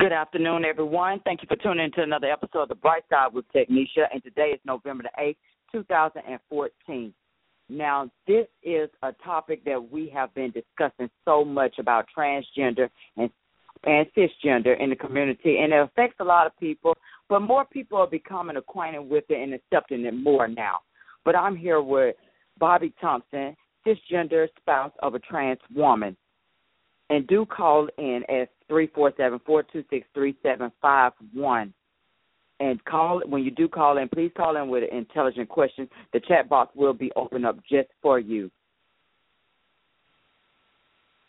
Good afternoon, everyone. Thank you for tuning in to another episode of The Bright Side with Technisha, and today is November the 8th, 2014. Now, this is a topic that we have been discussing so much about transgender and and cisgender in the community, and it affects a lot of people. But more people are becoming acquainted with it and accepting it more now. But I'm here with Bobbie Thompson, cisgender spouse of a trans woman, and do call in at three four seven four two six three seven five one and call when you do call in, please call in with an intelligent question. The chat box will be open up just for you.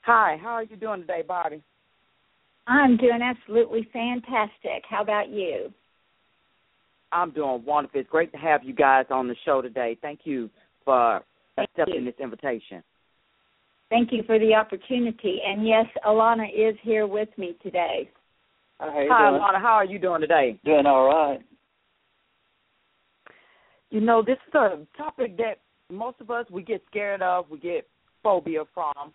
Hi, how are you doing today, Bobbie? I'm doing absolutely fantastic. How about you? I'm doing wonderful. It's great to have you guys on the show today. Thank you for Thank accepting you. this invitation. Thank you for the opportunity. And yes, Alana is here with me today. How Hi, doing? Alana. How are you doing today? Doing all right. You know, this is a topic that most of us we get scared of, we get phobia from,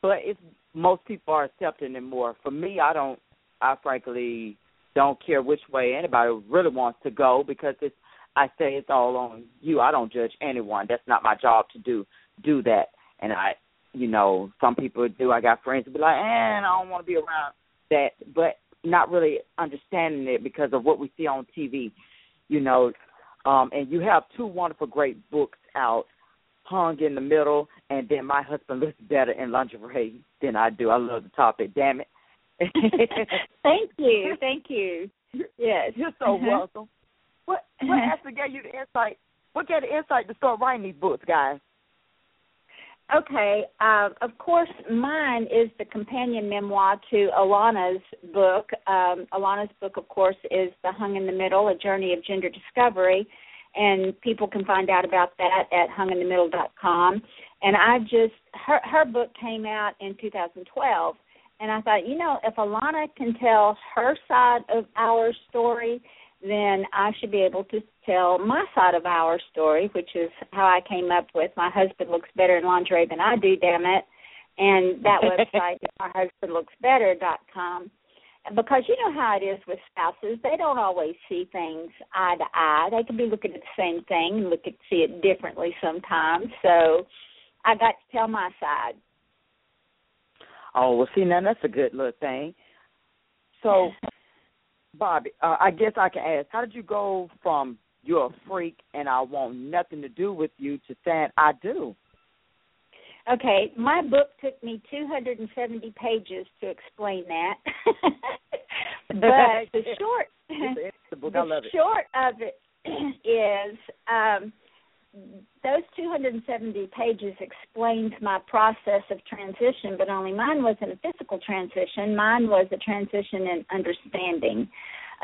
but it's most people are accepting it more. For me, I don't. I frankly don't care which way anybody really wants to go because it's. I say it's all on you. I don't judge anyone. That's not my job to do do that. And I, you know, some people do. I got friends who be like, "Eh, I don't want to be around that," but not really understanding it because of what we see on TV. You know, um, and you have two wonderful, great books out, hung in the middle, and then my husband looks better in lingerie than I do. I love the topic. Damn it. Thank you. Thank you. Yes. You're so Uh-huh. welcome. What what actually gave you the insight? What gave the insight to start writing these books, guys? Okay. Uh, of course, mine is the companion memoir to Alana's book. Um, Alana's book, of course, is The Hung in the Middle, A Journey of Gender Discovery. And people can find out about that at hunginthemiddle.com. And I just, her, her book came out in 2012. And I thought, you know, if Alana can tell her side of our story, then I should be able to tell my side of our story, which is how I came up with my husband looks better in lingerie than I do, damn it. And that website myhusbandlooksbetter.com. Because you know how it is with spouses, they don't always see things eye to eye. They can be looking at the same thing and look at see it differently sometimes. So I got to tell my side. Oh, well, see, now that's a good little thing. So, Bobbie, uh, I guess I can ask, how did you go from you're a freak and I want nothing to do with you to saying I do? Okay, my book took me 270 pages to explain that. but the short the book. the I love it. short of it is um, those 270 pages explains my process of transition, but only mine wasn't a physical transition. Mine was a transition in understanding.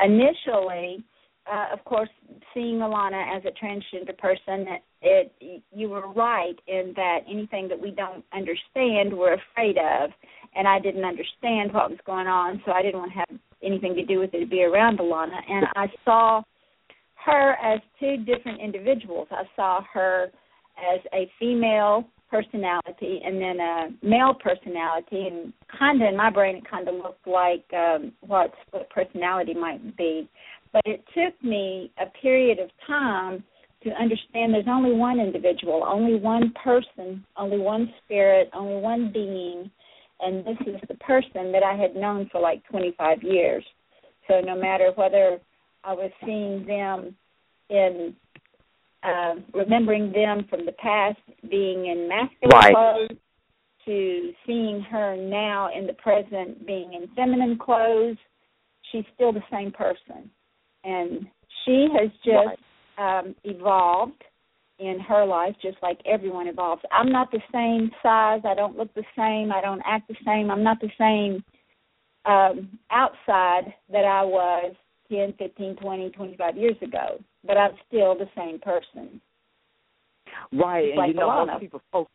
Initially, uh, of course, seeing Alana as a transgender person, it, it you were right in that anything that we don't understand, we're afraid of, and I didn't understand what was going on, so I didn't want to have anything to do with it to be around Alana, and I saw her as two different individuals. I saw her as a female personality and then a male personality, and kind of in my brain, it kind of looked like um, what split personality might be. But it took me a period of time to understand there's only one individual, only one person, only one spirit, only one being, and this is the person that I had known for like 25 years. So no matter whether I was seeing them in uh, remembering them from the past being in masculine Right. clothes to seeing her now in the present being in feminine clothes, she's still the same person. And she has just um, evolved in her life just like everyone evolves. I'm not the same size, I don't look the same, I don't act the same, I'm not the same um outside that I was 10, 15, 20, 25 years ago. but I'm still the same person. Right, Just and like you know Alana. most people focus.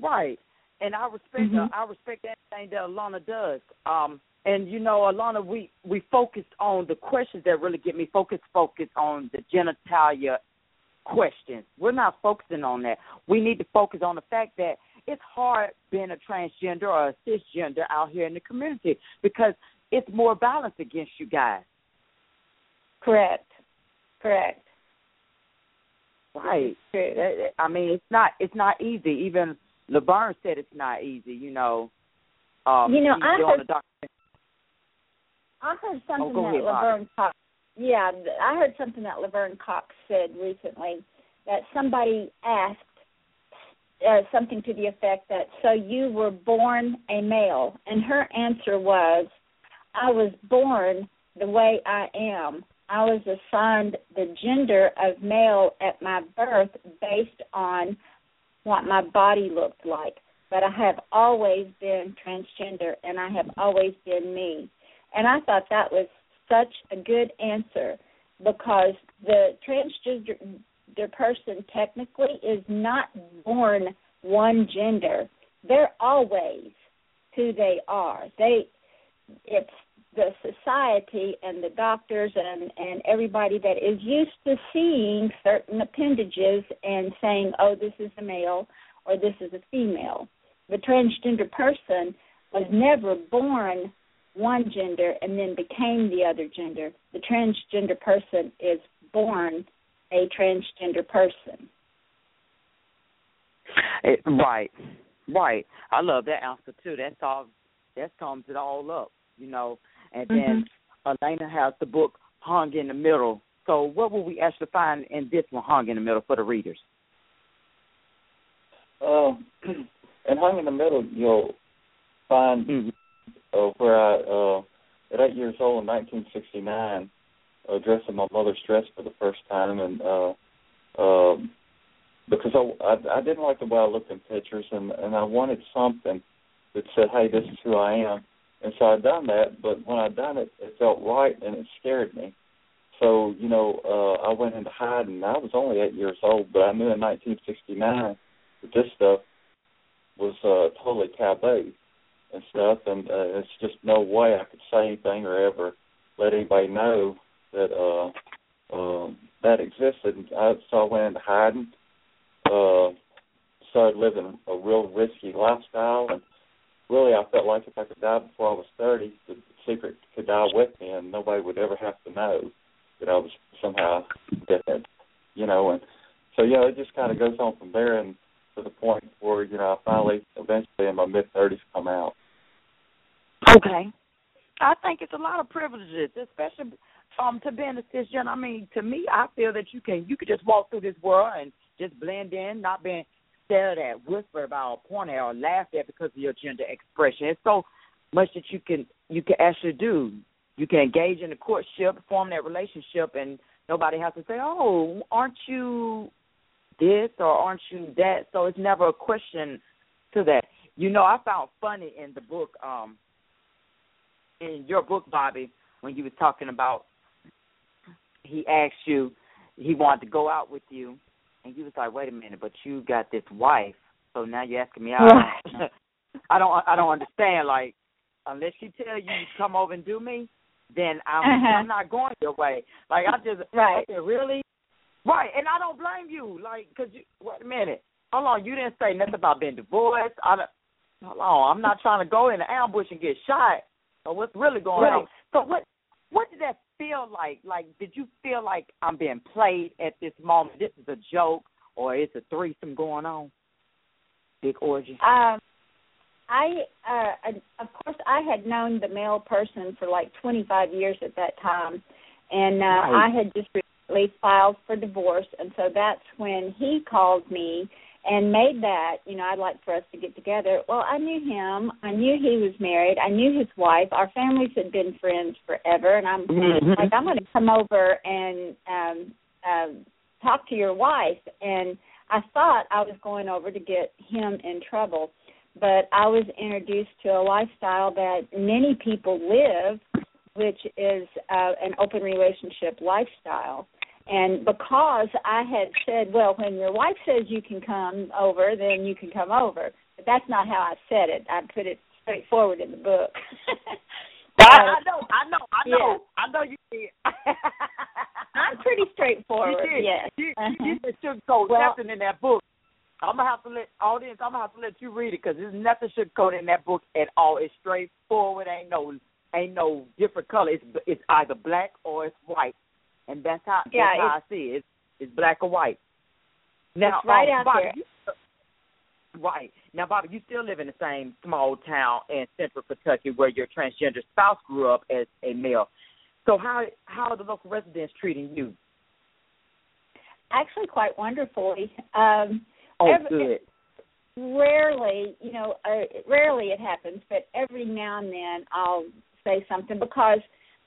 Right, and I respect Mhm. uh, I respect anything that Alana does. Um, and you know, Alana, we we focused on the questions that really get me focused. Focus on the genitalia questions. We're not focusing on that. We need to focus on the fact that it's hard being a transgender or a cisgender out here in the community because it's more balanced against you guys. Correct. Correct. Right. I mean, it's not it's not easy. Even Laverne said it's not easy. You know. Um, You know, I heard- I heard something Oh, that ahead. Laverne Cox. Yeah, I heard something that Laverne Cox said recently that somebody asked uh, something to the effect that so you were born a male, and her answer was, I was born the way I am. I was assigned the gender of male at my birth based on what my body looked like. But I have always been transgender and I have always been me. And I thought that was such a good answer because the transgender person technically is not born one gender. They're always who they are. They it's the society and the doctors and and everybody that is used to seeing certain appendages and saying, "Oh, this is a male or this is a female." The transgender person was never born one gender and then became the other gender. The transgender person is born a transgender person. It, right, right. I love that answer too. That's all. That sums it all up. You know. And then Elena has the book hung in the middle. So what will we actually find in this one hung in the middle for the readers? Uh, and hung in the middle, you'll find Mm-hmm. uh, where I, uh, at eight years old in 1969, addressing my mother's dress for the first time, and uh, um, because I, I I didn't like the way I looked in pictures, and and I wanted something that said, "Hey, this is who I am." And so I done that, but when I done it, it felt right and it scared me. So you know, uh, I went into hiding. I was only eight years old, but I knew in 1969 that this stuff was uh, totally taboo and stuff, and uh, it's just no way I could say anything or ever let anybody know that uh, uh, that existed. And I, so I went into hiding, uh, started living a real risky lifestyle, and really I felt like if I could die before I was 30, the secret could die with me, and nobody would ever have to know that I was somehow dead, you know. And so yeah, it just kind of goes on from there, and to the point where you know I finally, eventually, in my mid 30s, come out. Okay. I think it's a lot of privileges, especially um to being a cisgender. I mean, to me, I feel that you can you could just walk through this world and just blend in, not being stared at, whispered about, pointed at, or laughed at because of your gender expression. It's so much that you can you can actually do. You can engage in a courtship, form that relationship, and nobody has to say, "Oh, aren't you this or aren't you that?" So it's never a question to that. You know, I found funny in the book, um, in your book, Bobbie, when you was talking about he asked you he wanted to go out with you, and you was like, "Wait a minute, but you got this wife, so now you're asking me out." I don't, I don't understand. Like, unless she tell you to come over and do me, then I'm, Uh-huh. I'm not going your way. Like, I just, Right. I said, really, right? And I don't blame you. Like, cause you, wait a minute, hold on, you didn't say nothing about being divorced. I don't, hold on, I'm not trying to go in the ambush and get shot. So what's really going Right. on? So what, what did that feel like? Like, did you feel like I'm being played at this moment? This is a joke, or it's a threesome going on? Big orgy. Um, I, uh, of course, I had known the male person for like 25 years at that time, and uh, Right. I had just recently filed for divorce, and so that's when he called me and made that. You know, I'd like for us to get together. Well, I knew him. I knew he was married. I knew his wife. Our families had been friends forever, and I'm Mhm. like, I'm going to come over and um, um, talk to your wife. And I thought I was going over to get him in trouble, but I was introduced to a lifestyle that many people live, which is uh, an open relationship lifestyle. And because I had said, well, when your wife says you can come over, then you can come over. But that's not how I said it. I put it straightforward in the book. I, I know, I know, I know, Yeah. I know you did. I'm pretty straightforward. You did. Yes. You, Uh-huh. you did sugarcoat Well- nothing in that book. I'm gonna have to let audience. I'm gonna have to let you read it because there's nothing sugarcoat in that book at all. It's straightforward. Ain't no, ain't no different color. It's it's either black or it's white, and that's how Yeah, that's how I see it. It's, it's black or white. Now, It's right um, out Bobbie, there. you- right now, Bobbie, you still live in the same small town in Central Kentucky where your transgender spouse grew up as a male. So how how are the local residents treating you? Actually, quite wonderfully. Um, Oh, Every- good. rarely, you know, uh, rarely it happens, but every now and then I'll say something because,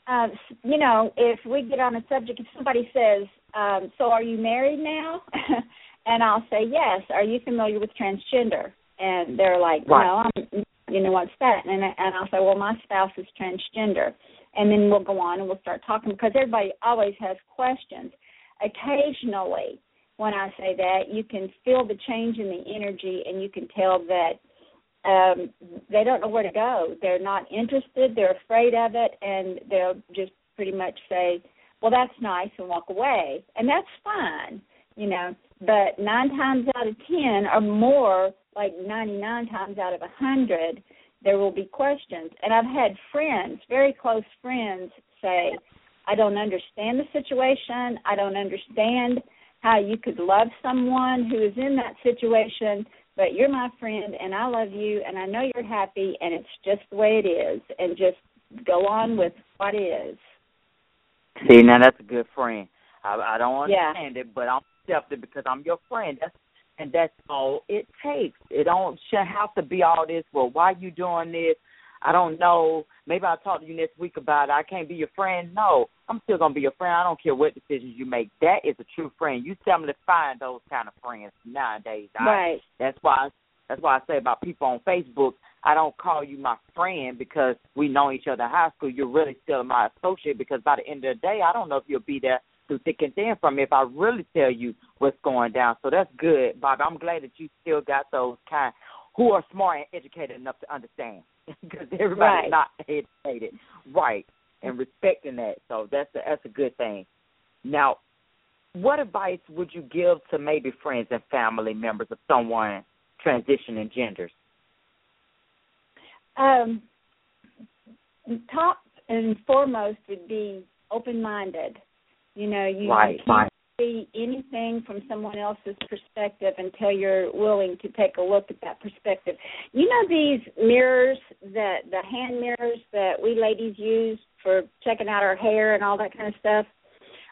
um, you know, if we get on a subject, if somebody says, um, "So are you married now?" and I'll say, "Yes." Are you familiar with transgender? And they're like, Right. "No, I'm." You know what's that? And I- and I'll say, "Well, my spouse is transgender," and then we'll go on and we'll start talking because everybody always has questions. Occasionally, when I say that, you can feel the change in the energy and you can tell that um they don't know where to go. They're not interested, they're afraid of it and they'll just pretty much say, "Well, that's nice" and walk away. And that's fine, you know. But 9 times out of 10 or more, like 99 times out of a 100, there will be questions. And I've had friends, very close friends say, "I don't understand the situation. I don't understand how you could love someone who is in that situation, but you're my friend and I love you and I know you're happy and it's just the way it is and just go on with what is. See, now that's a good friend. I, I don't Yeah. understand it, but I'm accepted because I'm your friend. That's and that's all it takes. It don't shouldn't have to be all this. Well, why you doing this? I don't know. Maybe I'll talk to you next week about it. I can't be your friend. No, I'm still gonna be your friend. I don't care what decisions you make. That is a true friend. You tell me to find those kind of friends nowadays. I, Right. that's why that's why I say about people on Facebook, I don't call you my friend because we know each other in high school. You're really still my associate because by the end of the day, I don't know if you'll be there through thick and thin from me if I really tell you what's going down. So that's good, Bobbie. I'm glad that you still got those kind who are smart and educated enough to understand because everybody's Right. not educated, right? And respecting that. So that's a, that's a good thing. Now, what advice would you give to maybe friends and family members of someone transitioning genders? Um top and foremost would be open minded. You know, you, Right, can't see anything from someone else's perspective until you're willing to take a look at that perspective. You know these mirrors that the hand mirrors that we ladies use for checking out our hair and all that kind of stuff.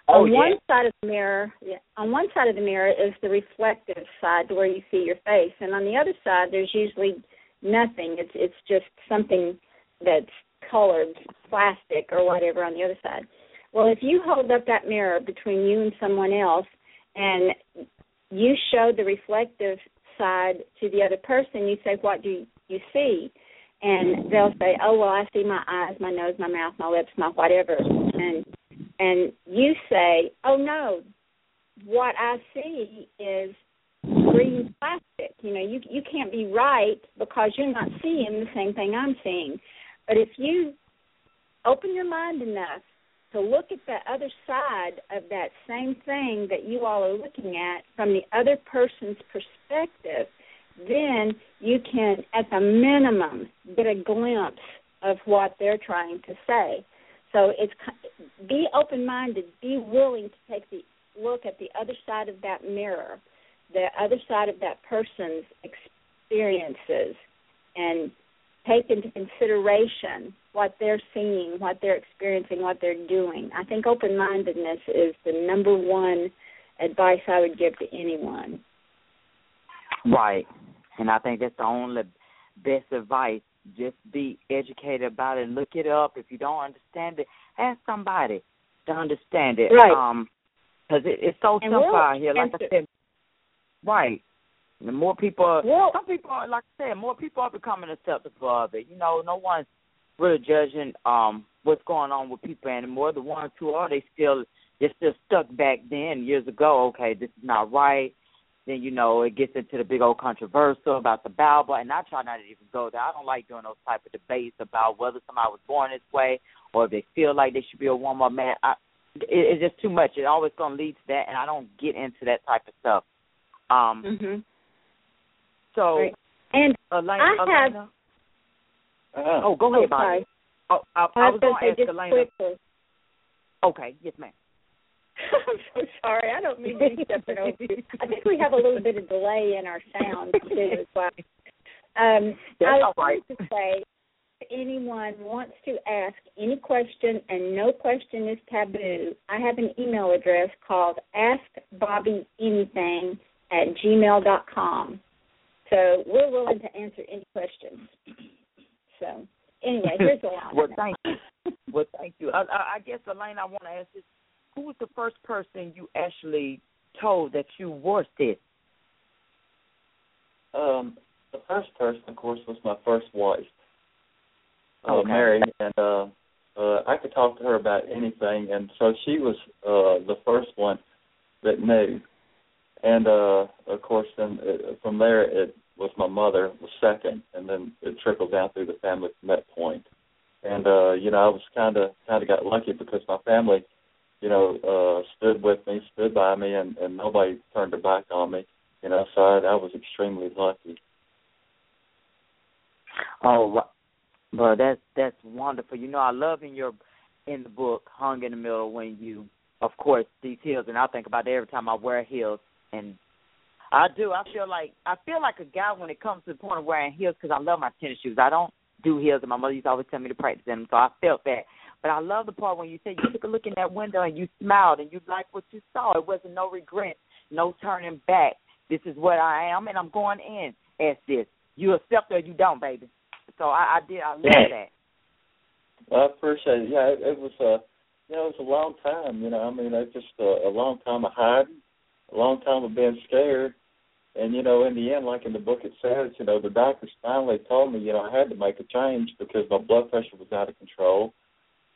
Oh, on yeah. one side of the mirror, yeah, on one side of the mirror is the reflective side to where you see your face, and on the other side there's usually nothing. It's it's just something that's colored plastic or whatever on the other side. Well, if you hold up that mirror between you and someone else and you show the reflective side to the other person, you say, What do you see? And they'll say, Oh well I see my eyes, my nose, my mouth, my lips, my whatever and and you say, Oh no, what I see is green plastic. You know, you you can't be right because you're not seeing the same thing I'm seeing. But if you open your mind enough to look at the other side of that same thing that you all are looking at from the other person's perspective, then you can, at the minimum, get a glimpse of what they're trying to say. So it's be open-minded, be willing to take the look at the other side of that mirror, the other side of that person's experiences, and take into consideration what they're seeing, what they're experiencing, what they're doing. I think open mindedness is the number one advice I would give to anyone. Right. And I think that's the only best advice. Just be educated about it look it up. If you don't understand it, ask somebody to understand it. Right. Um, because it, it's so And simple we'll out here. Like I said, right. The more people, Well- some people, are, like I said, more people are becoming acceptable of it. You know, no one's really judging um what's going on with people anymore. The ones who are, they still just just stuck back then years ago. Okay, this is not right. Then you know it gets into the big old controversial about the Bible, and I try not to even go there. I don't like doing those type of debates about whether somebody was born this way or if they feel like they should be a woman or man. I, it, it's just too much. It always gonna lead to that, and I don't get into that type of stuff. Um. hmm So, Right. And Elena, I have- Elena- Uh-huh. oh, go ahead, oh, Bonnie. Oh, I, I, I was was gonna going to say ask just Elena. quickly. Okay, yes, ma'am. I'm so sorry. I don't mean to be stepping over you. I think we have a little bit of delay in our sound too as well. Um, That's I would was right. going to say, if anyone wants to ask any question and no question is taboo, I have an email address called askbobbyanything at gmail dot com. So we're willing to answer any questions. So anyway, here's a line. well, thank you. Well, thank you. I, I, I guess, Elaine, I want to ask this: Who was the first person you actually told that you were sick? Um, the first person, of course, was my first wife, uh, Okay. Mary, and uh, uh, I could talk to her about anything, and so she was uh, the first one that knew. And uh, of course, then uh, from there, it was my mother was second, and then it trickled down through the family from that point. And uh, you know, I was kind of kind of got lucky because my family, you know, uh, stood with me, stood by me, and, and nobody turned their back on me. You know, so I, I was extremely lucky. Oh, well, that's that's wonderful. You know, I love in your in the book, hung in the middle, when you, of course, these heels, and I think about it every time I wear heels, and I do. I feel like I feel like a guy when it comes to the point of wearing heels because I love my tennis shoes. I don't do heels, and my mother used to always tell me to practice them, so I felt that. But I love the part when you said you took a look in that window and you smiled and you liked what you saw. It wasn't no regret, no turning back. This is what I am, and I'm going in as this. You accept or you don't, baby. So I, I did. I love that. Well, I appreciate it. Yeah, it, it was a, you know, it was a long time. You know, I mean, it just a, a long time of hiding, a long time of being scared, and you know, in the end, like in the book it says, you know, the doctors finally told me, you know, I had to make a change because my blood pressure was out of control,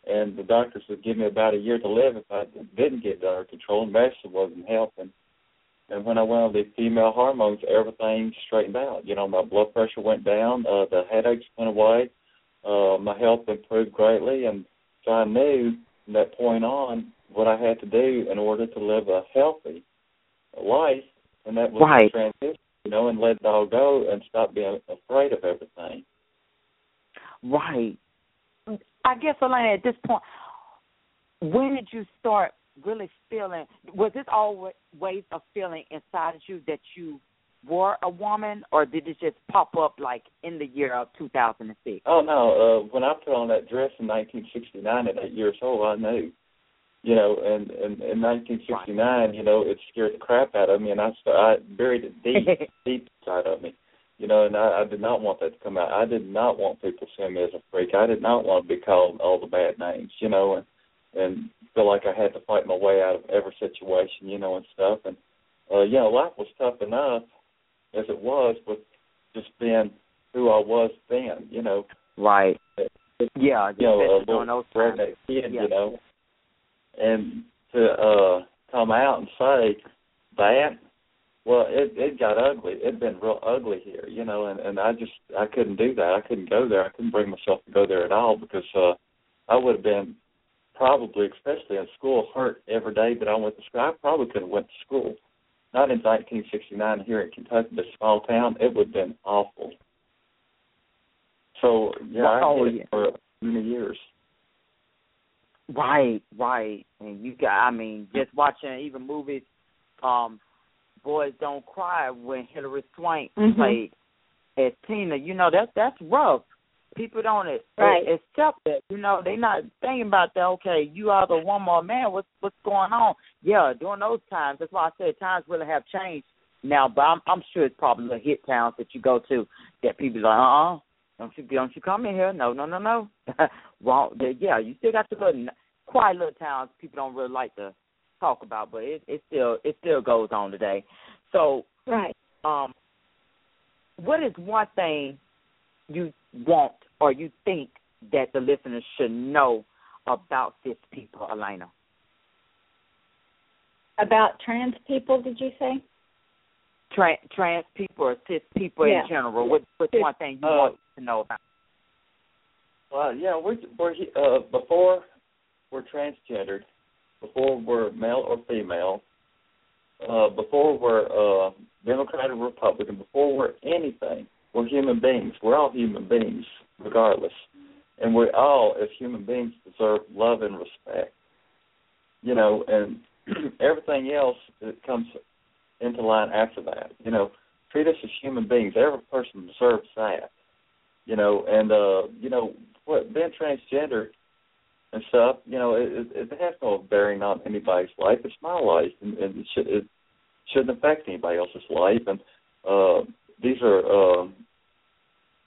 and the doctors would give me about a year to live if I didn't get it under control, and medicine wasn't helping. And when I went on the female hormones, everything straightened out. You know, my blood pressure went down, uh, the headaches went away, uh, my health improved greatly, and so I knew from that point on what I had to do in order to live a healthy life, and that was Right. to transition, you know, and let it all go and stop being afraid of everything. Right. I guess, Elena, at this point, when did you start really feeling? Was this always a feeling inside of you that you were a woman, or did it just pop up like in the year of 2006? Oh no! Uh, when I put on that dress in 1969 at eight years old, I knew. You know, and, and in 1969, you know, it scared the crap out of me, and I st- I buried it deep, deep inside of me. You know, and I, I did not want that to come out. I did not want people seeing me as a freak. I did not want to be called all the bad names. You know, and and feel like I had to fight my way out of every situation. You know, and stuff. And uh, you know, life was tough enough as it was with just being who I was then. You know, Right. Yeah, you know, a little during those times. redneck kid, Yeah. you know. And to uh come out and say that, well, it it got ugly. It'd been real ugly here, you know, and and I just I couldn't do that. I couldn't go there. I couldn't bring myself to go there at all because uh I would have been probably, especially in school, hurt every day that I went to school. I probably could have went to school. Not in 1969 here in Kentucky, this small town. It would have been awful. So yeah, Oh, I did yeah. it for many years. Right, right. And you got I mean, just watching even movies, um, Boys Don't Cry when Hilary Swank Mhm. played as Teena, you know, that that's rough. People don't a- Right. accept that. You know, they not thinking about that, okay, you are the one more man, what's what's going on? Yeah, during those times, that's why I said times really have changed now, but I'm I'm sure it's probably the hit towns that you go to that people are like, uh uh don't you don't you come in here? No, no, no, no. well, Yeah, you still got to go to quiet little towns people don't really like to talk about, but it it still it still goes on today. So, Right. um, what is one thing you want or you think that the listeners should know about this people, Elena? About trans people, did you say? Trans, trans people or cis people Yeah. in general. What, what's one thing you Uh, want to know about? Well, yeah, we're, we're uh, before we're transgendered, before we're male or female, uh, before we're uh, Democrat or Republican, before we're anything, we're human beings. We're all human beings, regardless, and we all, as human beings, deserve love and respect. You know, and everything else that comes into line after that. You know, treat us as human beings. Every person deserves that. You know, and uh, you know what being transgender and stuff. You know, it, it, has no bearing on anybody's life. It's my life, and, and it, should, it shouldn't affect anybody else's life. And uh, these are um,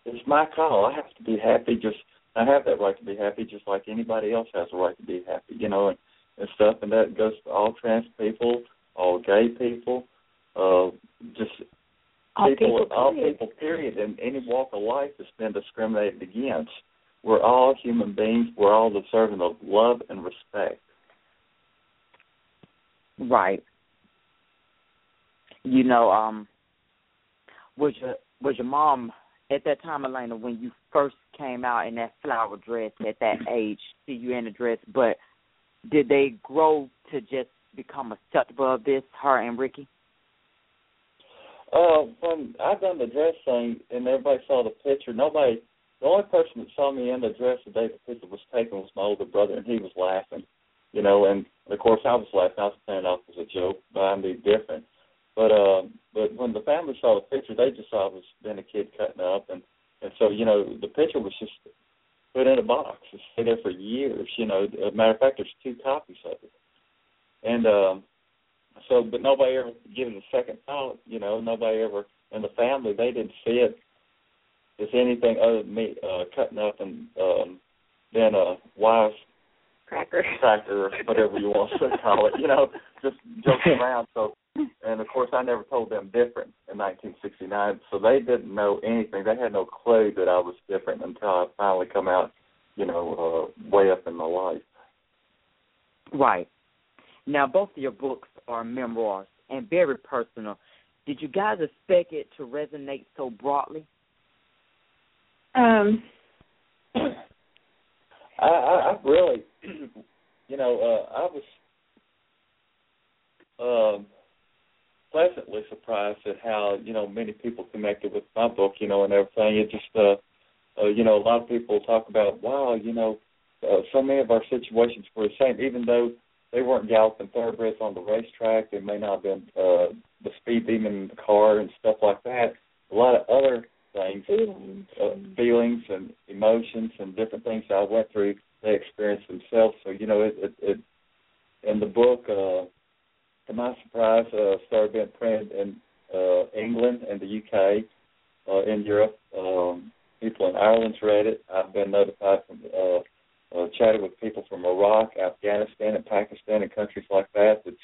it's my call. I have to be happy. Just I have that right to be happy, just like anybody else has a right to be happy. You know, and, and stuff. And that goes to all trans people, all gay people, uh, just All people, people, all period. people, period, in any walk of life that's been discriminated against. We're all human beings. We're all deserving of love and respect. Right. You know, um, was your was your mom at that time, Elena, when you first came out in that flower dress at that age? See you in the dress, but did they grow to just become acceptable of this, her and Ricky? Uh, when I done the dress thing and everybody saw the picture, nobody, the only person that saw me in the dress the day the picture was taken was my older brother, and he was laughing, you know. And of course, I was laughing. I was playing off as a joke, but I'm be different. But uh, but when the family saw the picture, they just saw I was being a kid cutting up, and and so you know the picture was just put in a box. It stayed there for years. You know, as a matter of fact, there's two copies of it, and um, so but nobody ever gives a second thought. You know, nobody ever in the family they didn't see it as anything other than me uh, cutting up and um, being a wise Cracker. cracker or whatever you want to call it. You know, just joking around. So and of course I never told them different in 1969, so they didn't know anything. They had no clue that I was different until I finally come out, you know, uh, way up in my life. Right. Now, both of your books are memoirs and very personal. Did you guys expect it to resonate so broadly? Um, I, I, I really, you know, uh, I was um, pleasantly surprised at how you know many people connected with my book, you know, and everything. It just, uh, uh, you know, a lot of people talk about, wow, you know, uh, so many of our situations were the same, even though they weren't galloping thoroughbreds on the racetrack. They may not have been uh, the speed demon in the car and stuff like that. A lot of other things feelings. uh, feelings and emotions and different things that I went through, they experienced themselves. So you know, it, it, it in the book, uh, to my surprise, uh, started being printed in uh, England and the UK, uh, in Europe. Um, people in Ireland's read it. I've been notified from uh, uh, chatted with people from Iraq, Afghanistan, and Pakistan, and countries like that. It's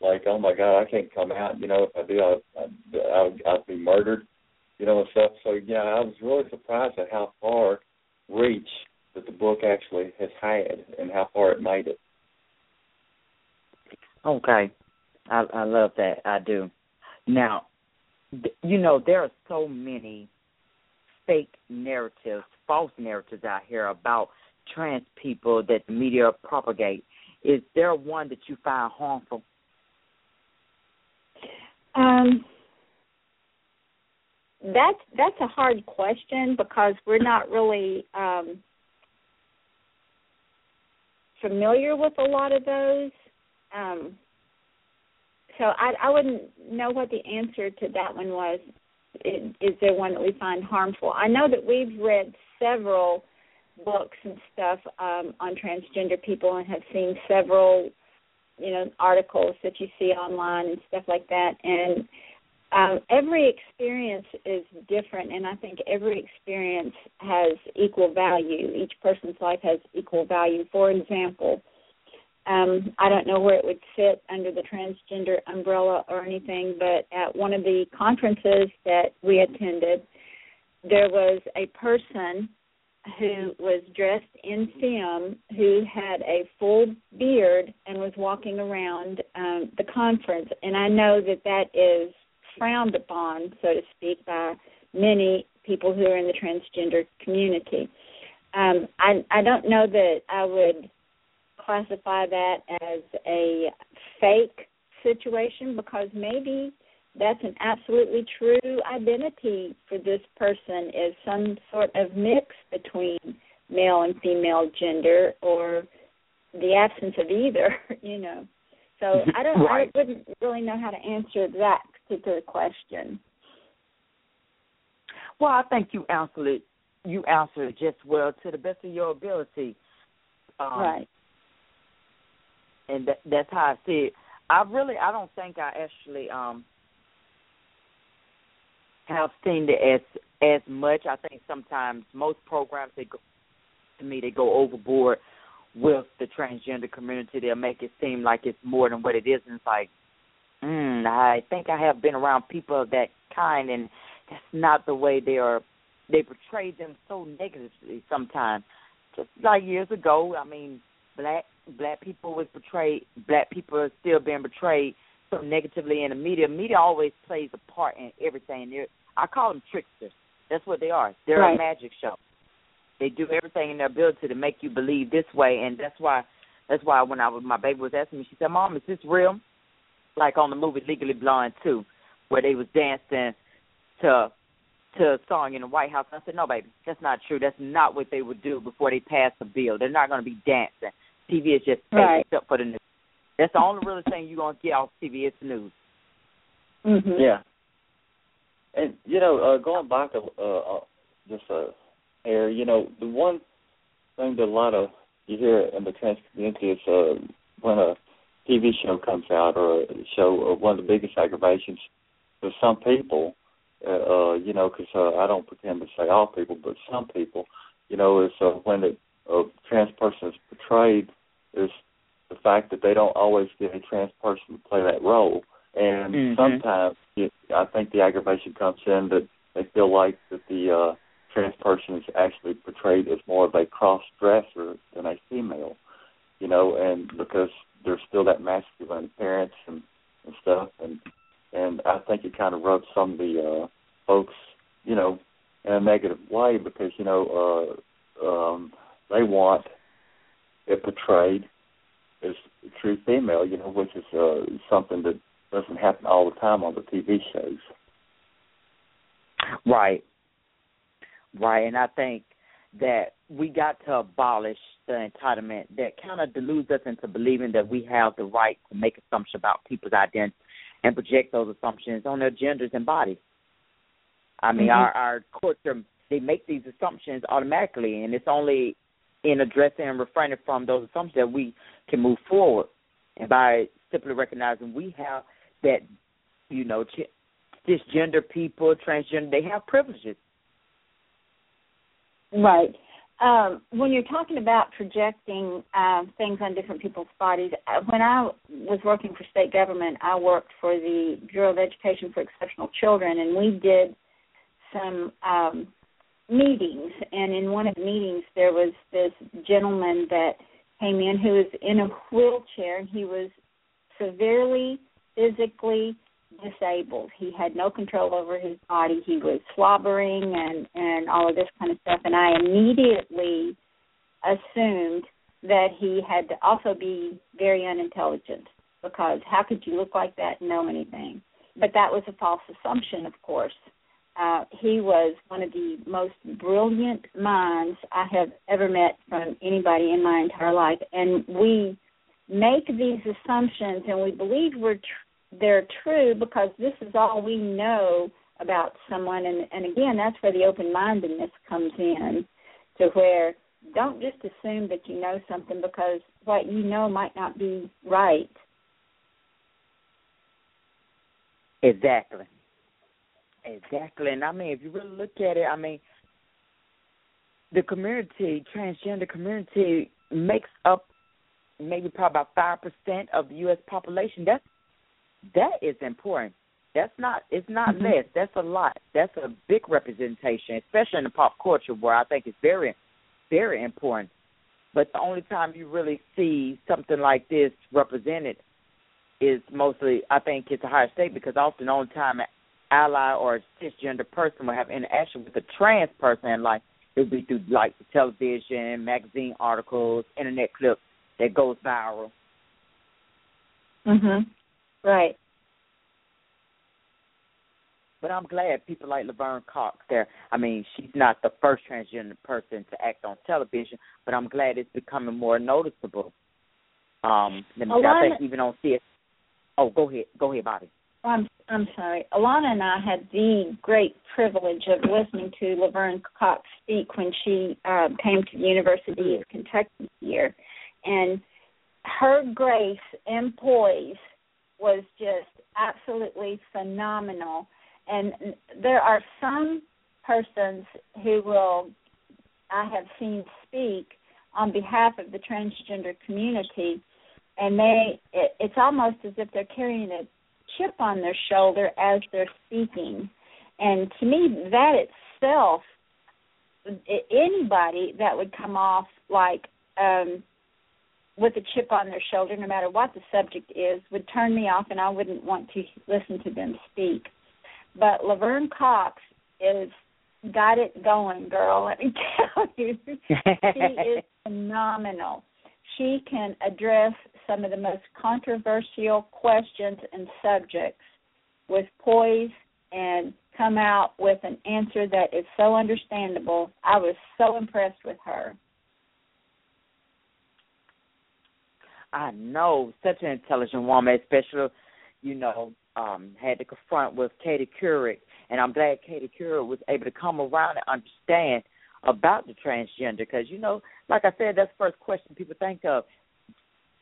like, oh my God, I can't come out. You know, if I do, I, I, I'd, I'd be murdered you know, and stuff. So yeah, I was really surprised at how far reach that the book actually has had and how far it made it. Okay. I I love that. I do. Now, you know, there are so many fake narratives, false narratives out here about trans people that the media propagate. Is there one that you find harmful? Um, that's that's a hard question because we're not really um, familiar with a lot of those. Um, so I, I wouldn't know what the answer to that one was. Is, is there one that we find harmful? I know that we've read several books and stuff um, on transgender people and have seen several, you know, articles that you see online and stuff like that. And um, every experience is different, and I think every experience has equal value. Each person's life has equal value. For example, um, I don't know where it would fit under the transgender umbrella or anything, but at one of the conferences that we attended, there was a person who was dressed in femme, who had a full beard and was walking around um, the conference. And I know that that is frowned upon, so to speak, by many people who are in the transgender community. Um, I, I don't know that I would classify that as a fake situation because maybe that's an absolutely true identity for this person is some sort of mix between male and female gender or the absence of either, you know. So I don't right. I wouldn't really know how to answer that particular question. Well, I think you answered it. You answered it just well to the best of your ability. Um, right. And that, that's how I see it. I really, I don't think I actually um have seen it as as much. I think sometimes most programs they go to me they go overboard with the transgender community. They'll make it seem like it's more than what it is, and it's like, mm, I think I have been around people of that kind, and that's not the way they are. They portray them so negatively sometimes. Just like years ago, I mean, black black people was portrayed. Black people are still being portrayed so negatively in the media. Media always plays a part in everything. They're, I call them tricksters. That's what they are. They're right. a magic show. They do everything in their ability to make you believe this way, and that's why. That's why when I was my baby was asking me, she said, "Mom, is this real?" Like on the movie Legally Blonde too, where they was dancing to to a song in the White House. And I said, "No, baby, that's not true. That's not what they would do before they pass a bill. They're not going to be dancing. TV is just Right. except for the news. That's the only real thing you're going to get off TV is news." Mm-hmm. Yeah. And you know, uh, going back a uh, uh, just a hair, you know, the one thing that a lot of you hear in the trans community is uh, when a TV show comes out or a show, or one of the biggest aggravations for some people, uh, uh you know, because uh, I don't pretend to say all people, but some people, you know, is uh, when a, a trans person is portrayed is the fact that they don't always get a trans person to play that role. And Mhm. sometimes it, I think the aggravation comes in that they feel like that the uh, trans person is actually portrayed as more of a cross dresser than a female, you know, and because there's still that masculine appearance and, and stuff, and and I think it kind of rubs some of the uh, folks, you know, in a negative way because you know uh, um, they want it portrayed a true female, you know, which is uh, something that doesn't happen all the time on the TV shows. Right. Right. And I think that we got to abolish the entitlement that kind of deludes us into believing that we have the right to make assumptions about people's identity and project those assumptions on their genders and bodies. I mean, Mhm. our our culture they make these assumptions automatically, and it's only in addressing and refraining from those assumptions that we can move forward. And by simply recognizing we have that, you know, cisgender people, transgender, they have privileges. Right. Um, when you're talking about projecting uh, things on different people's bodies, uh, when I was working for state government, I worked for the Bureau of Education for Exceptional Children, and we did some um, meetings. And in one of the meetings, there was this gentleman that came in who was in a wheelchair, and he was severely physically disabled. He had no control over his body. He was slobbering and and all of this kind of stuff. And I immediately assumed that he had to also be very unintelligent because how could you look like that and know anything? But that was a false assumption, of course. Uh, he was one of the most brilliant minds I have ever met from anybody in my entire life, and we make these assumptions and we believe we're tr- they're true because this is all we know about someone. And and again that's where the open mindedness comes in to where don't just assume that you know something because what you know might not be right. Exactly. Exactly. And I mean, if you really look at it, I mean, the community, transgender community, makes up maybe probably about five percent of the U.S. population. That's that is important. That's not. It's not Mhm. less. That's a lot. That's a big representation, especially in the pop culture, where I think it's very very important. But the only time you really see something like this represented is mostly, I think, it's a higher state because often the only time ally or a cisgender person will have interaction with a trans person in life it would be through like television, magazine articles, internet clips that goes viral. Mhm. Right. But I'm glad people like Laverne Cox there. I mean, she's not the first transgender person to act on television, but I'm glad it's becoming more noticeable. Um, let me I think even on CS. Oh, go ahead, go ahead, Bobbie. I'm I'm sorry. Alana and I had the great privilege of listening to Laverne Cox speak when she uh, came to the University of Kentucky here, and her grace and poise was just absolutely phenomenal. And there are some persons who will I have seen speak on behalf of the transgender community, and they it, it's almost as if they're carrying a chip on their shoulder as they're speaking. And to me, that itself, anybody that would come off like um, with a chip on their shoulder, no matter what the subject is, would turn me off, and I wouldn't want to listen to them speak. But Laverne Cox is got it going, girl. Let me tell you, she is phenomenal. She can address some of the most controversial questions and subjects with poise and come out with an answer that is so understandable. I was so impressed with her. I know, such an intelligent woman, especially, you know, um, had to confront with Katie Couric, and I'm glad Katie Couric was able to come around and understand about the transgender, because you know, like I said, that's the first question people think of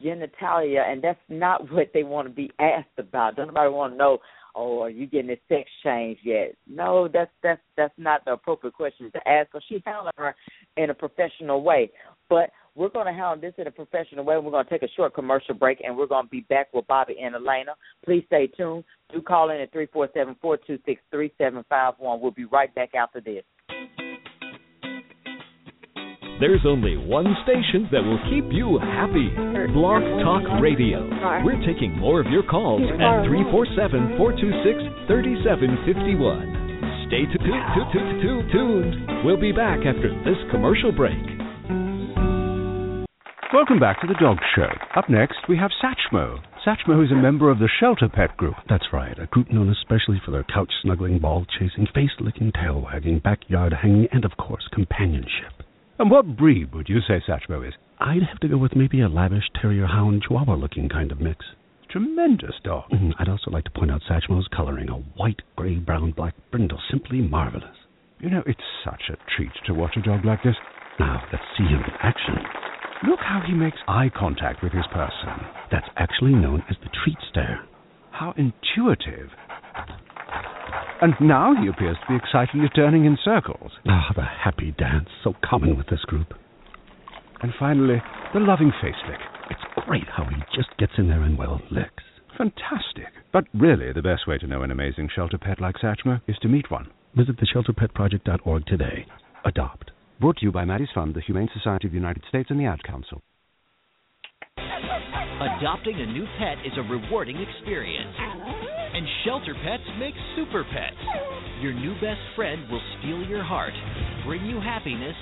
genitalia, and that's not what they want to be asked about. Don't nobody want to know, oh, are you getting a sex change yet? No, that's that's that's not the appropriate question to ask. So she handled her in a professional way, but we're going to handle this in a professional way. We're going to take a short commercial break, and we're going to be back with Bobbie and Elena. Please stay tuned. Do call in at three four seven four two six three seven five one. We'll be right back after this. There's only one station that will keep you happy Blog Talk Radio. We're taking more of your calls at 347 426 3751. Stay tuned. We'll be back after this commercial break. Welcome back to the Dog Show. Up next, we have Satchmo. Satchmo is a member of the Shelter Pet Group. That's right, a group known especially for their couch snuggling, ball chasing, face licking, tail wagging, backyard hanging, and of course, companionship. And what breed would you say Satchmo is? I'd have to go with maybe a lavish terrier hound chihuahua looking kind of mix. Tremendous dog. Mm, I'd also like to point out Satchmo's coloring a white, gray, brown, black brindle. Simply marvelous. You know, it's such a treat to watch a dog like this. Now, let's see him in action. Look how he makes eye contact with his person. That's actually known as the treat stare. How intuitive and now he appears to be excitedly turning in circles. Ah, the happy dance, so common with this group. And finally, the loving face lick. It's great how he just gets in there and, well, licks. Fantastic. But really, the best way to know an amazing shelter pet like Satchmo is to meet one. Visit theshelterpetproject.org today. Adopt. Brought to you by Maddie's Fund, the Humane Society of the United States, and the Ad Council. Adopting a new pet is a rewarding experience. And Shelter Pets make super pets. Your new best friend will steal your heart, bring you happiness,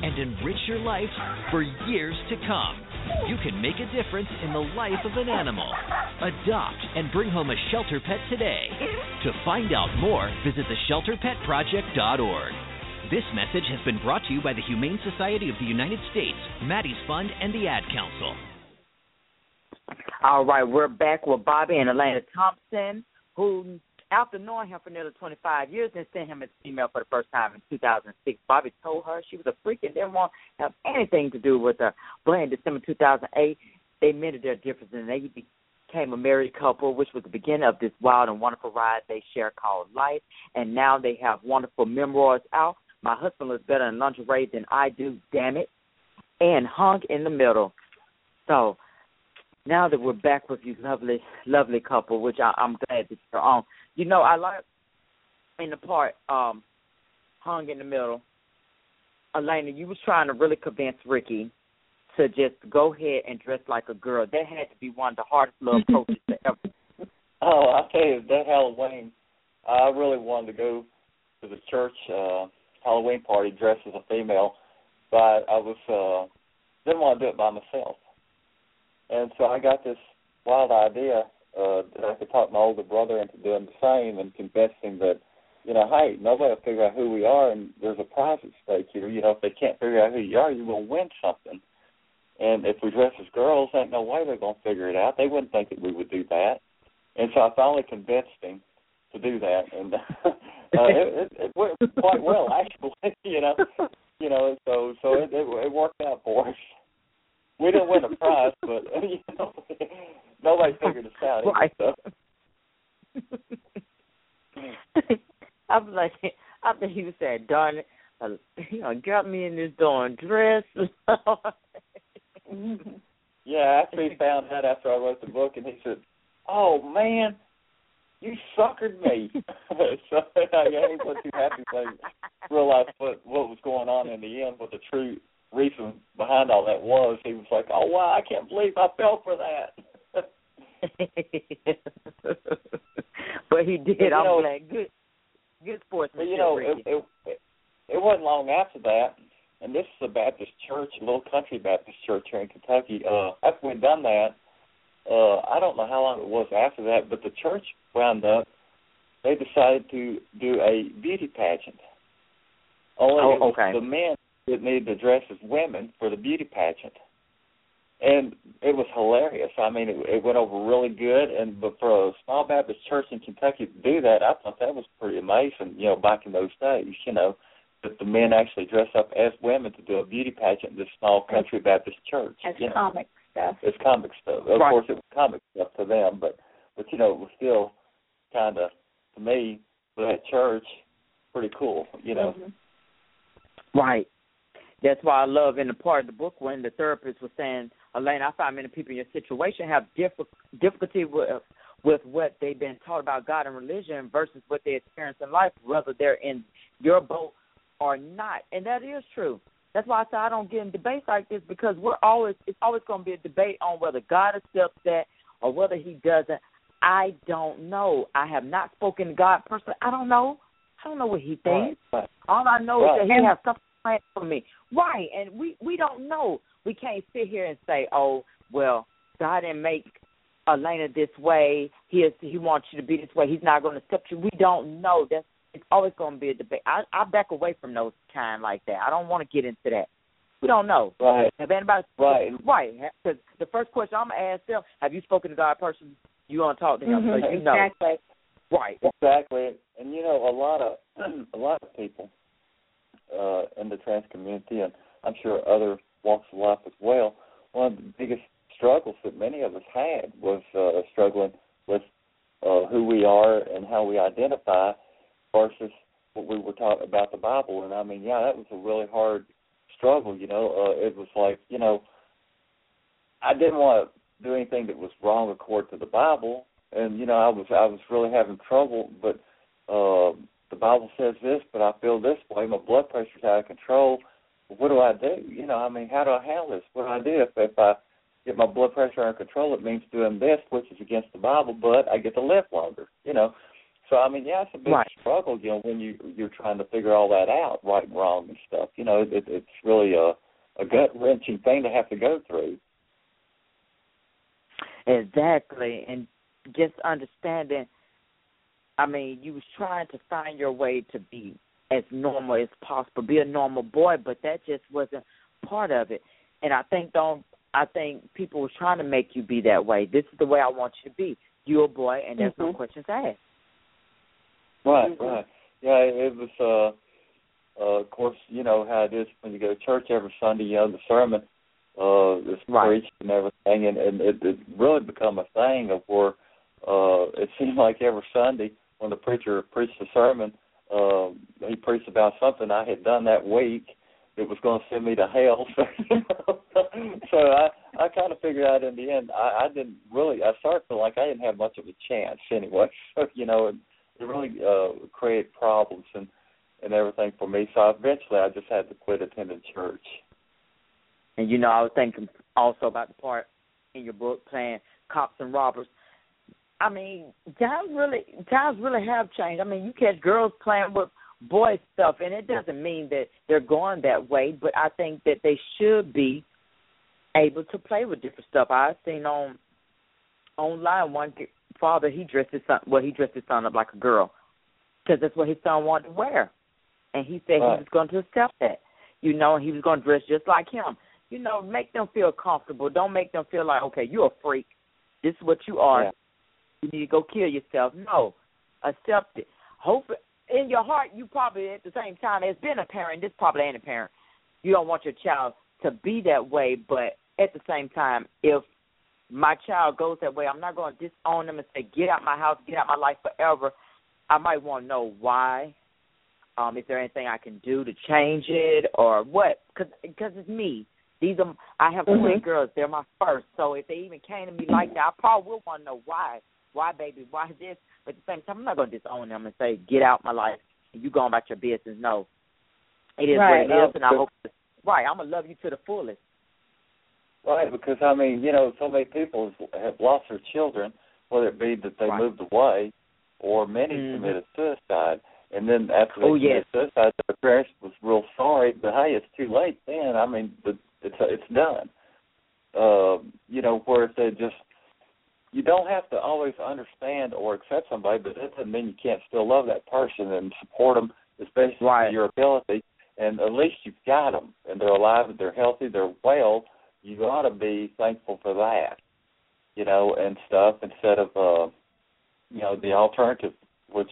and enrich your life for years to come. You can make a difference in the life of an animal. Adopt and bring home a shelter pet today. To find out more, visit theshelterpetproject.org. This message has been brought to you by the Humane Society of the United States, Maddie's Fund, and the Ad Council. All right, we're back with Bobbie and Elena Thompson who, after knowing him for nearly 25 years and seeing him a female for the first time in 2006, Bobbie told her she was a freak and didn't want to have anything to do with her. But in December 2008, they mended their differences and they became a married couple, which was the beginning of this wild and wonderful ride they share called life. And now they have wonderful memoirs out. My husband looks better in lingerie than I do, damn it. And hung in the middle. So now that we're back with you, lovely, lovely couple, which I, I'm glad that you're on. You know, I like in the part um, hung in the middle. Elena, you was trying to really convince Ricky to just go ahead and dress like a girl. That had to be one of the hardest little approaches to ever. Oh, I tell you, that Halloween, I really wanted to go to the church uh Halloween party dressed as a female, but I was uh didn't want to do it by myself. And so I got this wild idea uh that I could talk my older brother into doing the same and him that, you know, hey, nobody will figure out who we are and there's a prize at stake here. You know, if they can't figure out who you are, you will win something. And if we dress as girls, ain't no way they're gonna figure it out. They wouldn't think that we would do that. And so I finally convinced him to do that, and uh, it, it, it worked quite well actually. You know, you know, so so it, it, it worked out for us. We didn't win a prize, but you know, nobody figured us out. Right. So. I'm like, I think he was saying, "Darn it, uh, you know, got me in this darn dress." yeah, after he found out after I wrote the book, and he said, "Oh man, you suckered me." so I he wasn't too happy when he realized what what was going on in the end, what the true reason behind all that was. He was like, "Oh wow, I can't believe I fell for that." but he did. But, I'm know, glad. Good, good sportsmanship. But you know, Ricky. it, it it wasn't long after that, and this is a Baptist church, a little country Baptist church here in Kentucky. Uh, after we'd done that, uh, I don't know how long it was after that, but the church wound up. They decided to do a beauty pageant. Only Oh, okay. the men that needed to dress as women for the beauty pageant. And it was hilarious. I mean, it, it went over really good. And but for a small Baptist church in Kentucky to do that, I thought that was pretty amazing. You know, back in those days, you know, that the men actually dress up as women to do a beauty pageant in this small country Baptist church. as you know. comic stuff. It's comic stuff. Of Right. course, it was comic stuff to them, but but you know, it was still kind of to me for that church pretty cool. You know. Mhm. Right. That's why I love in the part of the book when the therapist was saying, Elaine, I find many people in your situation have diffi- difficulty with with what they've been taught about God and religion versus what they experience in life, whether they're in your boat or not. And that is true. That's why I say I don't get in debates like this because we're always it's always going to be a debate on whether God accepts that or whether He doesn't. I don't know. I have not spoken to God personally. I don't know. I don't know what He thinks. Right. right. All I know Right. is that he has something planned for me. Right, and we we don't know. We can't sit here and say, "Oh, well, God didn't make Elena this way. He is he wants you to be this way. He's not going to accept you." We don't know. That's it's always going to be a debate. I I back away from those kind like that. I don't want to get into that. We don't know. Right. Have anybody Right. Right. Because the first question I'm gonna ask them: Have you spoken to God personally? You want to talk to him, Mhm, so you know. Exactly. Right. Exactly, and you know a lot of a lot of people uh, in the trans community, and I'm sure other walks of life as well. One of the biggest struggles that many of us had was uh, struggling with uh, who we are and how we identify versus what we were taught about the Bible. And I mean, yeah, that was a really hard struggle. You know, uh, it was like you know, I didn't want to do anything that was wrong according to the Bible, and you know, I was I was really having trouble. But uh, the Bible says this, but I feel this way. My blood pressure's out of control. What do I do? You know, I mean, how do I handle this? What do I do if if I get my blood pressure under control? It means doing this, which is against the Bible, but I get to live longer. You know. So I mean, yeah, it's a big Right. struggle, you know, when you you're trying to figure all that out, right and wrong and stuff. You know, it, it's really a a gut wrenching thing to have to go through. Exactly, and just understanding. I mean, you was trying to find your way to be as normal as possible, be a normal boy, but that just wasn't part of it. And I think don't I think people was trying to make you be that way. This is the way I want you to be. You're a boy, and there's no Mhm. questions asked. Right, Mhm. right. Yeah, it was uh uh of course, you know how it is when you go to church every Sunday, you know, the sermon uh is Right. preached and everything and, and it, it really become a thing of where uh it seemed like every Sunday when the preacher preached the sermon, um he preached about something I had done that week that was going to send me to hell. So, you know, so I I kind of figured out in the end I, I didn't really I started feeling like I didn't have much of a chance anyway. So you know, it, it really uh created problems and and everything for me. So eventually, I just had to quit attending church. And you know, I was thinking also about the part in your book playing cops and robbers. I mean, times really times really have changed. I mean, you catch girls playing with boys stuff, and it doesn't mean that they're going that way. But I think that they should be able to play with different stuff. I've seen on online one father he dressed his son well he dressed his son up like a girl because that's what his son wanted to wear, and he said right. he was going to accept that. You know, he was going to dress just like him. You know, make them feel comfortable. Don't make them feel like okay, you're a freak. This is what you are. Yeah. You need to go kill yourself. No, accept it. Hope in your heart you probably at the same time as being a parent. This probably ain't a parent. You don't want your child to be that way, but at the same time, if my child goes that way, I'm not going to disown them and say, "Get out my house, get out my life forever." I might want to know why. Um, is there anything I can do to change it or what? Because because it's me. These are I have twin girls. They're my first. So if they even came to me like that, I probably will want to know why. Why, baby? Why this? But at the same time, I'm not going to disown them and say, "Get out my life." And you going about your business. No, it is Right. what it is, and I hope. Right, I'm gonna love you to the fullest. Right, because I mean, you know, so many people have lost their children, whether it be that they Right. moved away, or many Mhm. committed suicide, and then after they Oh, committed yes. suicide, their parents was real sorry, but hey, it's too late then. I mean, the, it's it's done. Uh, you know, whereas they just you don't have to always understand or accept somebody, but that doesn't mean you can't still love that person and support them, especially Right. to your ability. And at least you've got them, and they're alive, and they're healthy, they're well. You ought to be thankful for that, you know, and stuff instead of, uh, you know, the alternative, which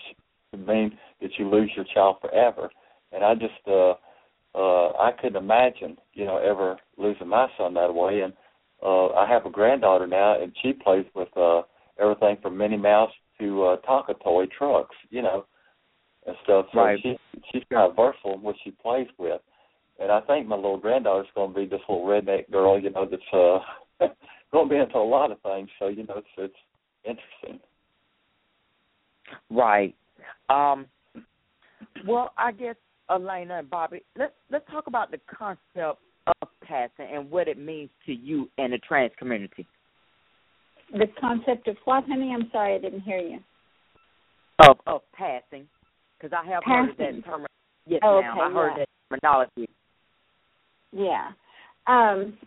would mean that you lose your child forever. And I just, uh, uh, I couldn't imagine, you know, ever losing my son that way. And uh, I have a granddaughter now, and she plays with uh, everything from Minnie Mouse to uh, Tonka toy trucks, you know, and stuff. So Right. she she's kind of versatile in what she plays with. And I think my little granddaughter's going to be this little redneck girl, you know, that's uh, going to be into a lot of things. So you know, it's it's interesting. Right. Um, well, I guess Elena and Bobbie, let's let's talk about the concept of passing and what it means to you and the trans community. The concept of what, honey? I'm sorry, I didn't hear you. Of of passing, because I have Passing. heard that term. Yes, Oh, okay, I heard yeah. that terminology. Yeah. Um,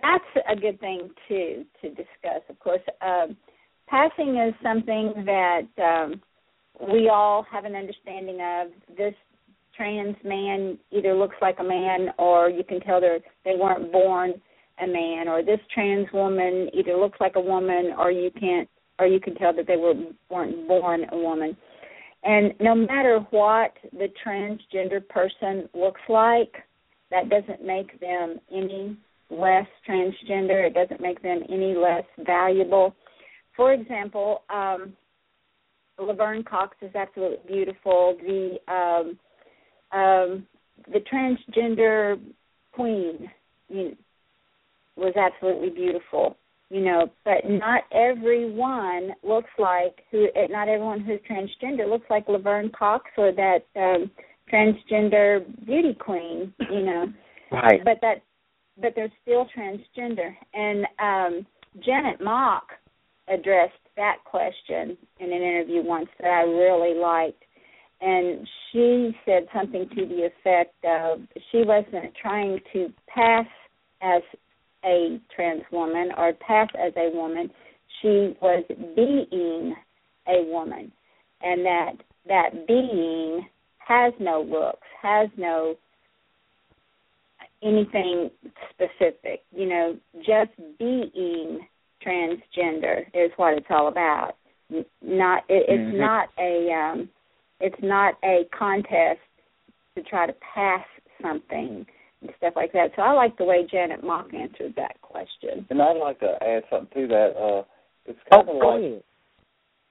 that's a good thing to to discuss. Of course, um, passing is something that um, we all have an understanding of. This trans man either looks like a man, or you can tell they they weren't born a man, or this trans woman either looks like a woman, or you can't, or you can tell that they were weren't born a woman. And no matter what the transgender person looks like, that doesn't make them any less transgender. It doesn't make them any less valuable. For example, um, Laverne Cox is absolutely beautiful. The um, um, the transgender queen you know, was absolutely beautiful. You know, but not everyone looks like who. Not everyone who's transgender looks like Laverne Cox or that um, transgender beauty queen. You know, Right. but that but they're still transgender and um Janet Mock addressed that question in an interview once that I really liked and she said something to the effect of she wasn't trying to pass as a trans woman or pass as a woman she was being a woman and that that being has no looks has no anything specific. You know, just being transgender is what it's all about. Not it, it's Mhm. not a um it's not a contest to try to pass something and stuff like that. So I like the way Janet Mock answered that question. And I'd like to add something to that. Uh, it's Oh, kind of like ahead.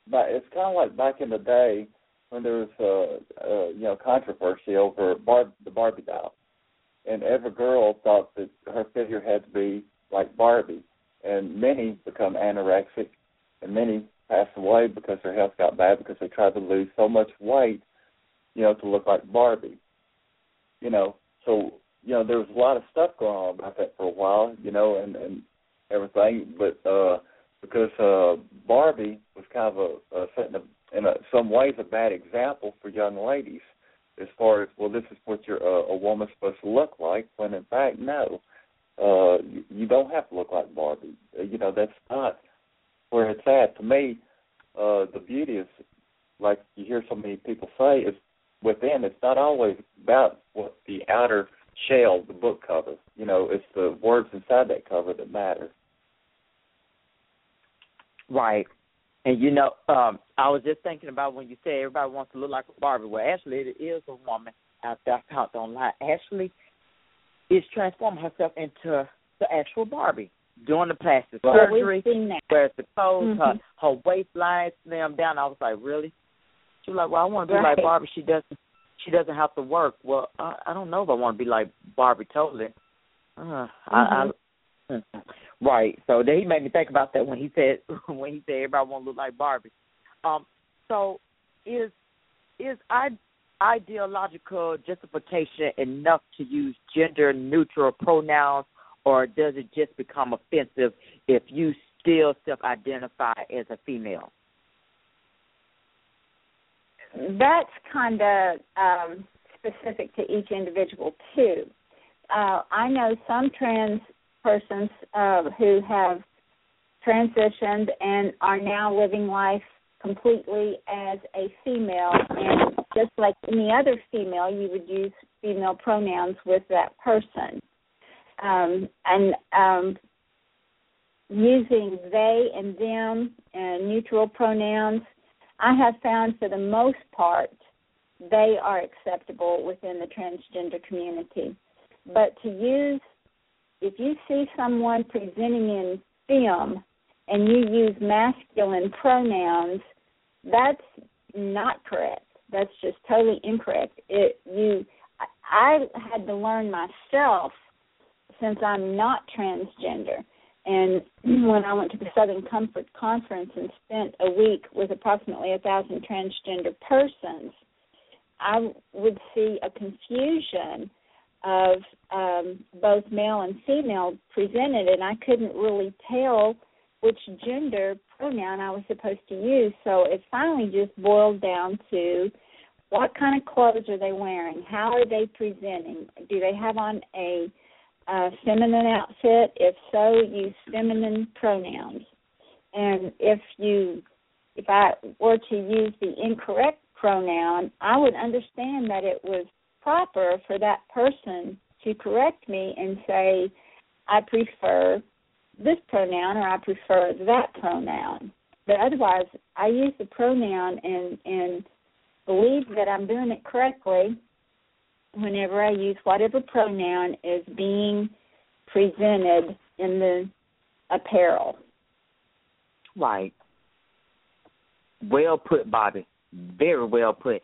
but it's kind of like back in the day when there was uh, uh you know controversy over Barb the Barbie doll, and every girl thought that her figure had to be like Barbie, and many become anorexic, and many passed away because their health got bad because they tried to lose so much weight you know, to look like Barbie. You know, so you know there was a lot of stuff going on about that for a while, you know, and and everything, but uh because uh Barbie was kind of a, a setting a, in a, some ways a bad example for young ladies as far as well this is what your uh, a woman's supposed to look like when in fact no uh you, you don't have to look like Barbie you know that's not where it's at to me uh the beauty is like you hear so many people say is within it's not always about what the outer shell the book cover you know it's the words inside that cover that matter Right. And you know, um, I was just thinking about when you say everybody wants to look like a Barbie. Well, actually, it is a woman out there. I found online. Ashley is transforming herself into the actual Barbie, doing the plastic Well, surgery, we've seen that. whereas the clothes, Mhm. her her waistline slim down. I was like, really? She was like, well, I want to be Right. like Barbie. She doesn't. She doesn't have to work. Well, I, I don't know if I want to be like Barbie totally. Uh, I, I, Right. So then he made me think about that when he said when he said everybody want to look like Barbie. Um. So is is I, ideological justification enough to use gender neutral pronouns, or does it just become offensive if you still self identify as a female? That's kind of um, specific to each individual too. Uh, I know some trans persons uh, who have transitioned and are now living life completely as a female, and just like any other female, you would use female pronouns with that person. Um, and um, using they and them and neutral pronouns, I have found for the most part they are acceptable within the transgender community. But to use, if you see someone presenting in film and you use masculine pronouns, that's not correct. That's just totally incorrect. It you, I had to learn myself since I'm not transgender. And when I went to the Southern Comfort Conference and spent a week with approximately a thousand transgender persons, I would see a confusion of um, both male and female presented, and I couldn't really tell which gender pronoun I was supposed to use. So it finally just boiled down to what kind of clothes are they wearing? How are they presenting? Do they have on a uh, feminine outfit? If so, use feminine pronouns. And if you, if I were to use the incorrect pronoun, I would understand that it was proper for that person to correct me and say, I prefer this pronoun or I prefer that pronoun. But otherwise, I use the pronoun and and believe that I'm doing it correctly whenever I use whatever pronoun is being presented in the apparel. Right. Well put, Bobbie. Very well put.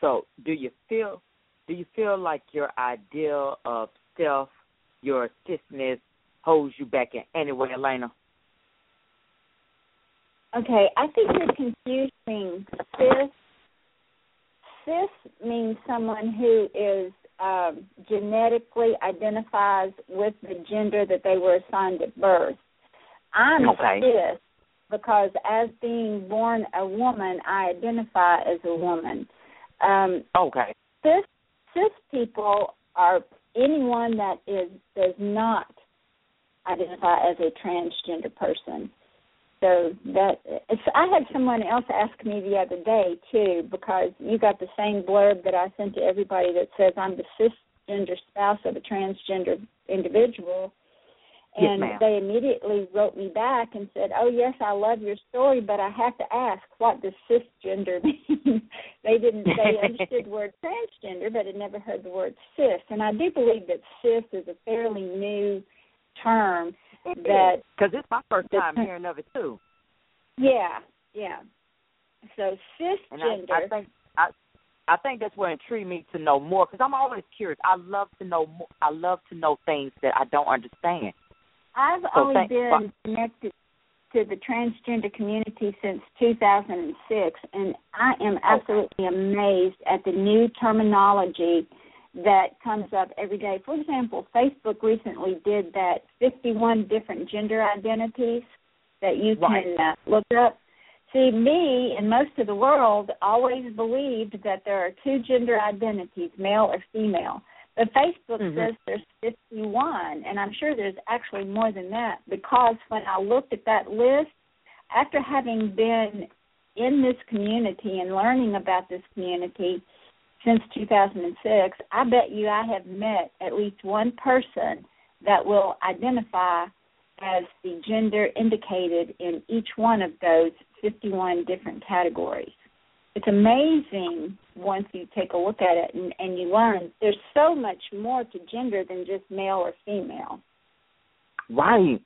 So, do you feel do you feel like your ideal of self, your cisness, holds you back in any way, Elena? Okay, I think you're confusing cis. Cis means someone who is um, genetically identifies with the gender that they were assigned at birth. I'm Okay. cis because as being born a woman, I identify as a woman. Um, Okay. cis cis people are anyone that is does not identify as a transgender person. So that it's, I had someone else ask me the other day too because you got the same blurb that I sent to everybody that says I'm the cisgender spouse of a transgender individual. And ma'am. they immediately wrote me back and said, "Oh yes, I love your story, but I have to ask, what does cisgender mean?" they didn't. They understood the word transgender, but had never heard the word cis. And I do believe that cis is a fairly new term. That because it's my first the- time hearing of it too, yeah, yeah. So cisgender. I, I think I I think that's what intrigued me to know more because I'm always curious. I love to know more. I love to know things that I don't understand. I've So only thank- been connected to the transgender community since 2006, and I am oh. absolutely amazed at the new terminology that comes up every day. For example, Facebook recently did that 51 different gender identities that you can uh, look up. See, me and most of the world always believed that there are two gender identities, male or female. But Facebook mm-hmm. says there's 51, and I'm sure there's actually more than that because when I looked at that list, after having been in this community and learning about this community since 2006, I bet you I have met at least one person that will identify as the gender indicated in each one of those 51 different categories. It's amazing once you take a look at it and, and you learn there's so much more to gender than just male or female. Right.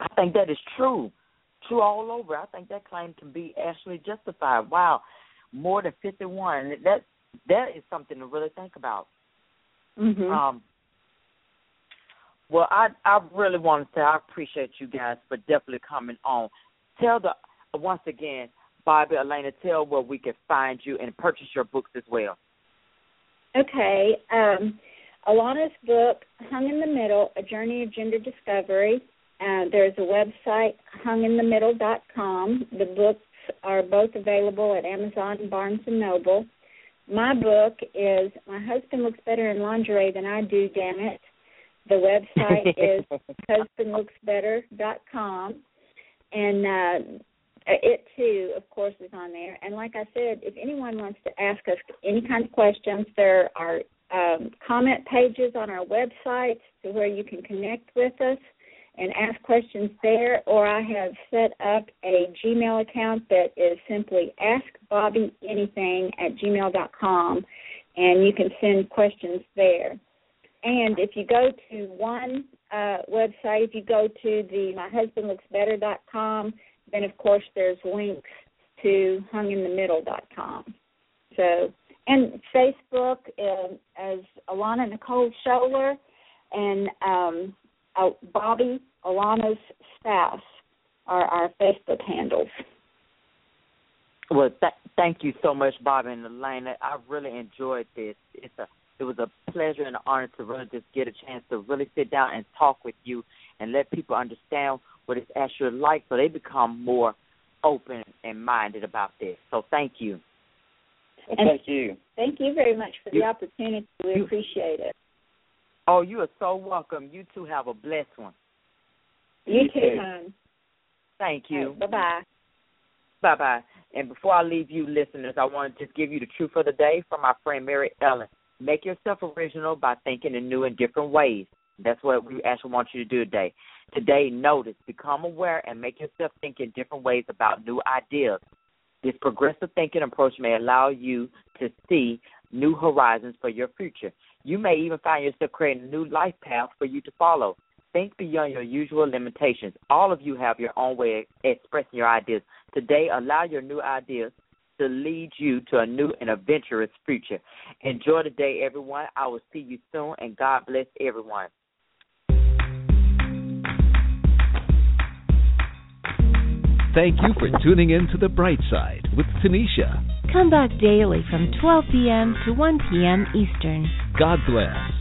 I think that is true. True all over. I think that claim can be actually justified. Wow. More than 51. That that is something to really think about. Mm-hmm. Um well, I I really want to say I appreciate you guys for definitely coming on. Tell the once again, Bobbie Elena, tell where we can find you and purchase your books as well. Okay. Um, Alana's book, Hung in the Middle, A Journey of Gender Discovery. Uh, there's a website, hunginthemiddle.com. The books are both available at Amazon and Barnes & Noble. My book is My Husband Looks Better in Lingerie Than I Do, Damn It. The website is husbandlooksbetter.com. And uh, it too, of course, is on there. And like I said, if anyone wants to ask us any kind of questions, there are um, comment pages on our website to where you can connect with us and ask questions there. Or I have set up a Gmail account that is simply askbobbyanything at gmail.com, and you can send questions there. And if you go to one uh, website, if you go to the myhusbandlooksbetter.com, then of course there's links to hunginthemiddle.com. So and Facebook uh, as Alana Nicole Scholler and um, uh, Bobbie Alana's spouse are our Facebook handles. Well, th- thank you so much, Bobbie and Elena. I really enjoyed this. It's a it was a pleasure and an honor to really just get a chance to really sit down and talk with you and let people understand what it's actually like so they become more open and minded about this. So thank you. Well, thank you. Thank you very much for you, the opportunity. We you, appreciate it. Oh, you are so welcome. You two have a blessed one. You, you too, hon. Thank you. Right, bye bye. Bye bye. And before I leave you listeners, I want to just give you the truth of the day from my friend Mary Ellen. Make yourself original by thinking in new and different ways. That's what we actually want you to do today. Today, notice, become aware, and make yourself think in different ways about new ideas. This progressive thinking approach may allow you to see new horizons for your future. You may even find yourself creating a new life path for you to follow. Think beyond your usual limitations. All of you have your own way of expressing your ideas. Today, allow your new ideas to lead you to a new and adventurous future. Enjoy the day, everyone. I will see you soon, and God bless everyone. Thank you for tuning in to The Bright Side with Tanisha. Come back daily from 12 p.m. to 1 p.m. Eastern. God bless.